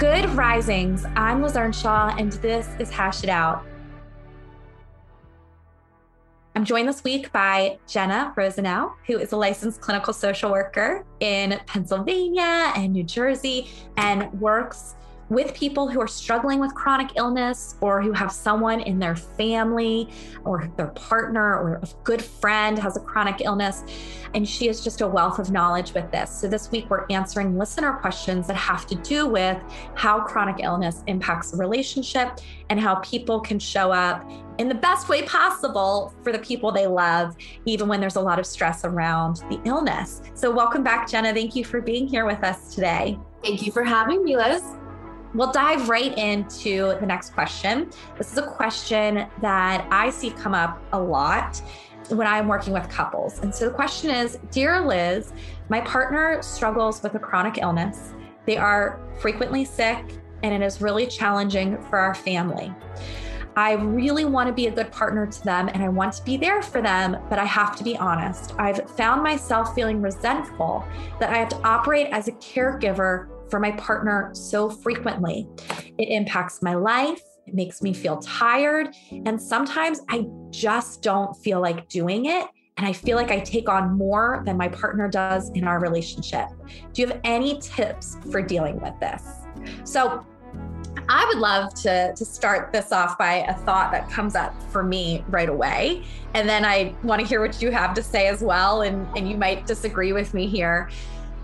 Good risings. I'm Liz Earnshaw, and this is Hash It Out. I'm joined this week by Jenna Rosenau, who is a licensed clinical social worker in Pennsylvania and New Jersey and works with people who are struggling with chronic illness or who have someone in their family or their partner or a good friend has a chronic illness. And she is just a wealth of knowledge with this. So this week, we're answering listener questions that have to do with how chronic illness impacts the relationship and how people can show up in the best way possible for the people they love, even when there's a lot of stress around the illness. So, welcome back, Jenna. Thank you for being here with us today. Thank you for having me, Liz. We'll dive right into the next question. This is a question that I see come up a lot when I'm working with couples. And so the question is Dear Liz, my partner struggles with a chronic illness. They are frequently sick, and it is really challenging for our family. I really want to be a good partner to them and I want to be there for them, but I have to be honest. I've found myself feeling resentful that I have to operate as a caregiver for my partner so frequently. It impacts my life. It makes me feel tired. And sometimes I just don't feel like doing it. And I feel like I take on more than my partner does in our relationship. Do you have any tips for dealing with this? So, I would love to, to start this off by a thought that comes up for me right away. And then I want to hear what you have to say as well. And, and you might disagree with me here.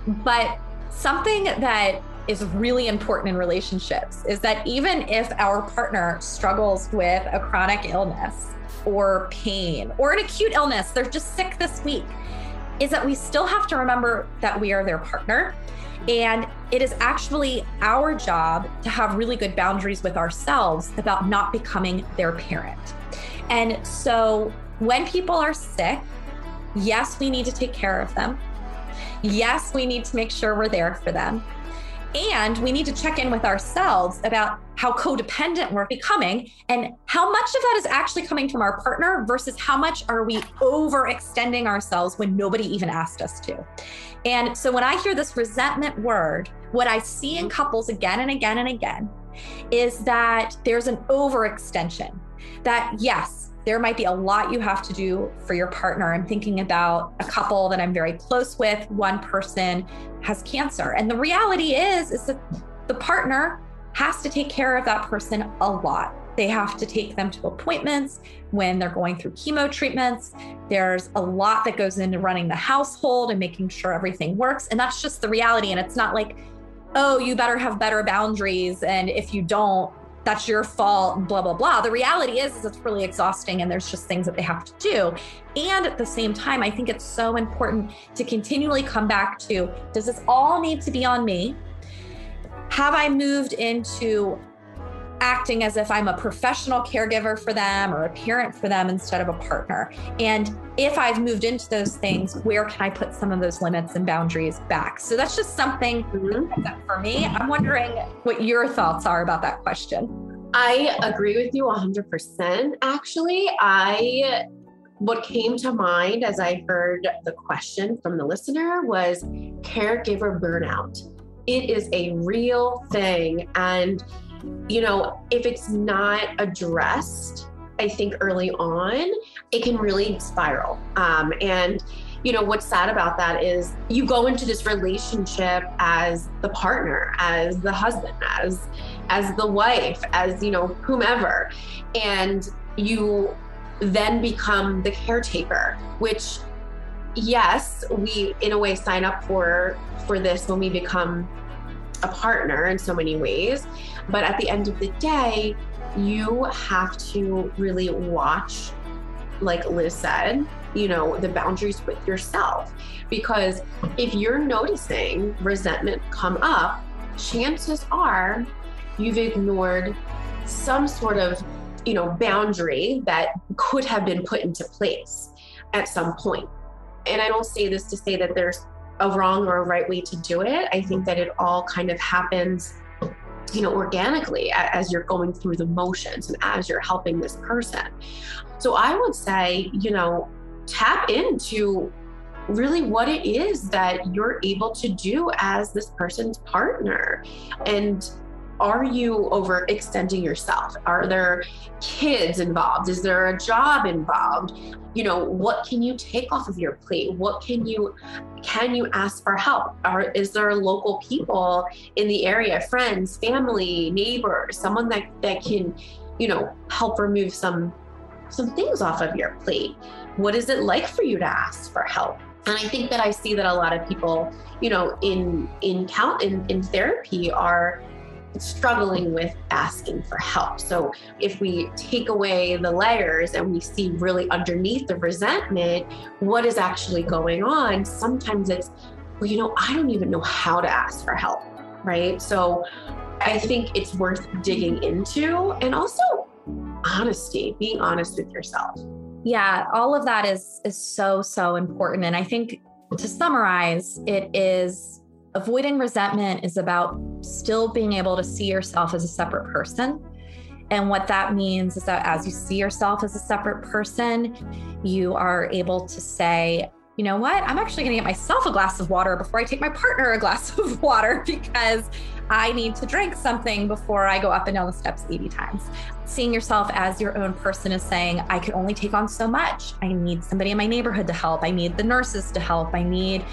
But something that is really important in relationships is that even if our partner struggles with a chronic illness or pain or an acute illness, they're just sick this week, is that we still have to remember that we are their partner. And it is actually our job to have really good boundaries with ourselves about not becoming their parent. And so when people are sick, yes, we need to take care of them. Yes, we need to make sure we're there for them. And we need to check in with ourselves about how codependent we're becoming and how much of that is actually coming from our partner versus how much are we overextending ourselves when nobody even asked us to. And so when I hear this resentment word, what I see in couples again and again and again is that there's an overextension. That yes, there might be a lot you have to do for your partner. I'm thinking about a couple that I'm very close with. One person has cancer. And the reality is, is that the partner has to take care of that person a lot. They have to take them to appointments when they're going through chemo treatments. There's a lot that goes into running the household and making sure everything works. And that's just the reality. And it's not like, oh, you better have better boundaries. And if you don't, that's your fault, blah, blah, blah. The reality is, is it's really exhausting and there's just things that they have to do. And at the same time, I think it's so important to continually come back to does this all need to be on me? Have I moved into acting as if I'm a professional caregiver for them or a parent for them instead of a partner? And if I've moved into those things, where can I put some of those limits and boundaries back? So that's just something mm-hmm. that for me. I'm wondering what your thoughts are about that question. I agree with you 100%. Actually, I what came to mind as I heard the question from the listener was caregiver burnout. It is a real thing and you know, if it's not addressed, I think early on, it can really spiral. Um, and, you know, what's sad about that is you go into this relationship as the partner, as the husband, as as the wife, as you know, whomever, and you then become the caretaker, which yes, we in a way sign up for for this when we become a partner in so many ways. But at the end of the day, you have to really watch like Liz said, you know, the boundaries with yourself. Because if you're noticing resentment come up, chances are you've ignored some sort of, you know, boundary that could have been put into place at some point. And I don't say this to say that there's a wrong or a right way to do it. I think that it all kind of happens you know organically as you're going through the motions and as you're helping this person so i would say you know tap into really what it is that you're able to do as this person's partner and are you overextending yourself? Are there kids involved? Is there a job involved? You know, what can you take off of your plate? What can you can you ask for help? Or is there local people in the area, friends, family, neighbors, someone that that can, you know, help remove some some things off of your plate? What is it like for you to ask for help? And I think that I see that a lot of people, you know, in in count in, in therapy are struggling with asking for help. So if we take away the layers and we see really underneath the resentment what is actually going on, sometimes it's, well, you know, I don't even know how to ask for help, right? So I think it's worth digging into and also honesty, being honest with yourself. Yeah, all of that is is so so important and I think to summarize, it is avoiding resentment is about still being able to see yourself as a separate person. And what that means is that as you see yourself as a separate person, you are able to say, you know what? I'm actually going to get myself a glass of water before I take my partner a glass of water because I need to drink something before I go up and down the steps 80 times. Seeing yourself as your own person is saying, I can only take on so much. I need somebody in my neighborhood to help. I need the nurses to help. I need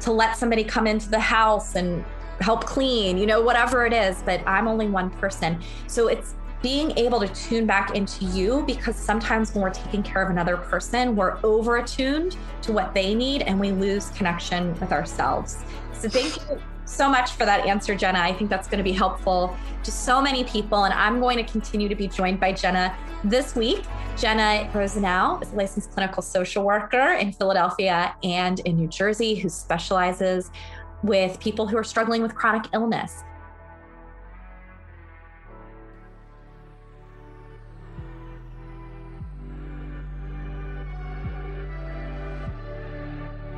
to let somebody come into the house and help clean, you know, whatever it is, but I'm only one person. So it's being able to tune back into you because sometimes when we're taking care of another person, we're over attuned to what they need and we lose connection with ourselves. So thank you so much for that answer, Jenna. I think that's going to be helpful to so many people. And I'm going to continue to be joined by Jenna this week. Jenna Rosenau is a licensed clinical social worker in Philadelphia and in New Jersey who specializes with people who are struggling with chronic illness.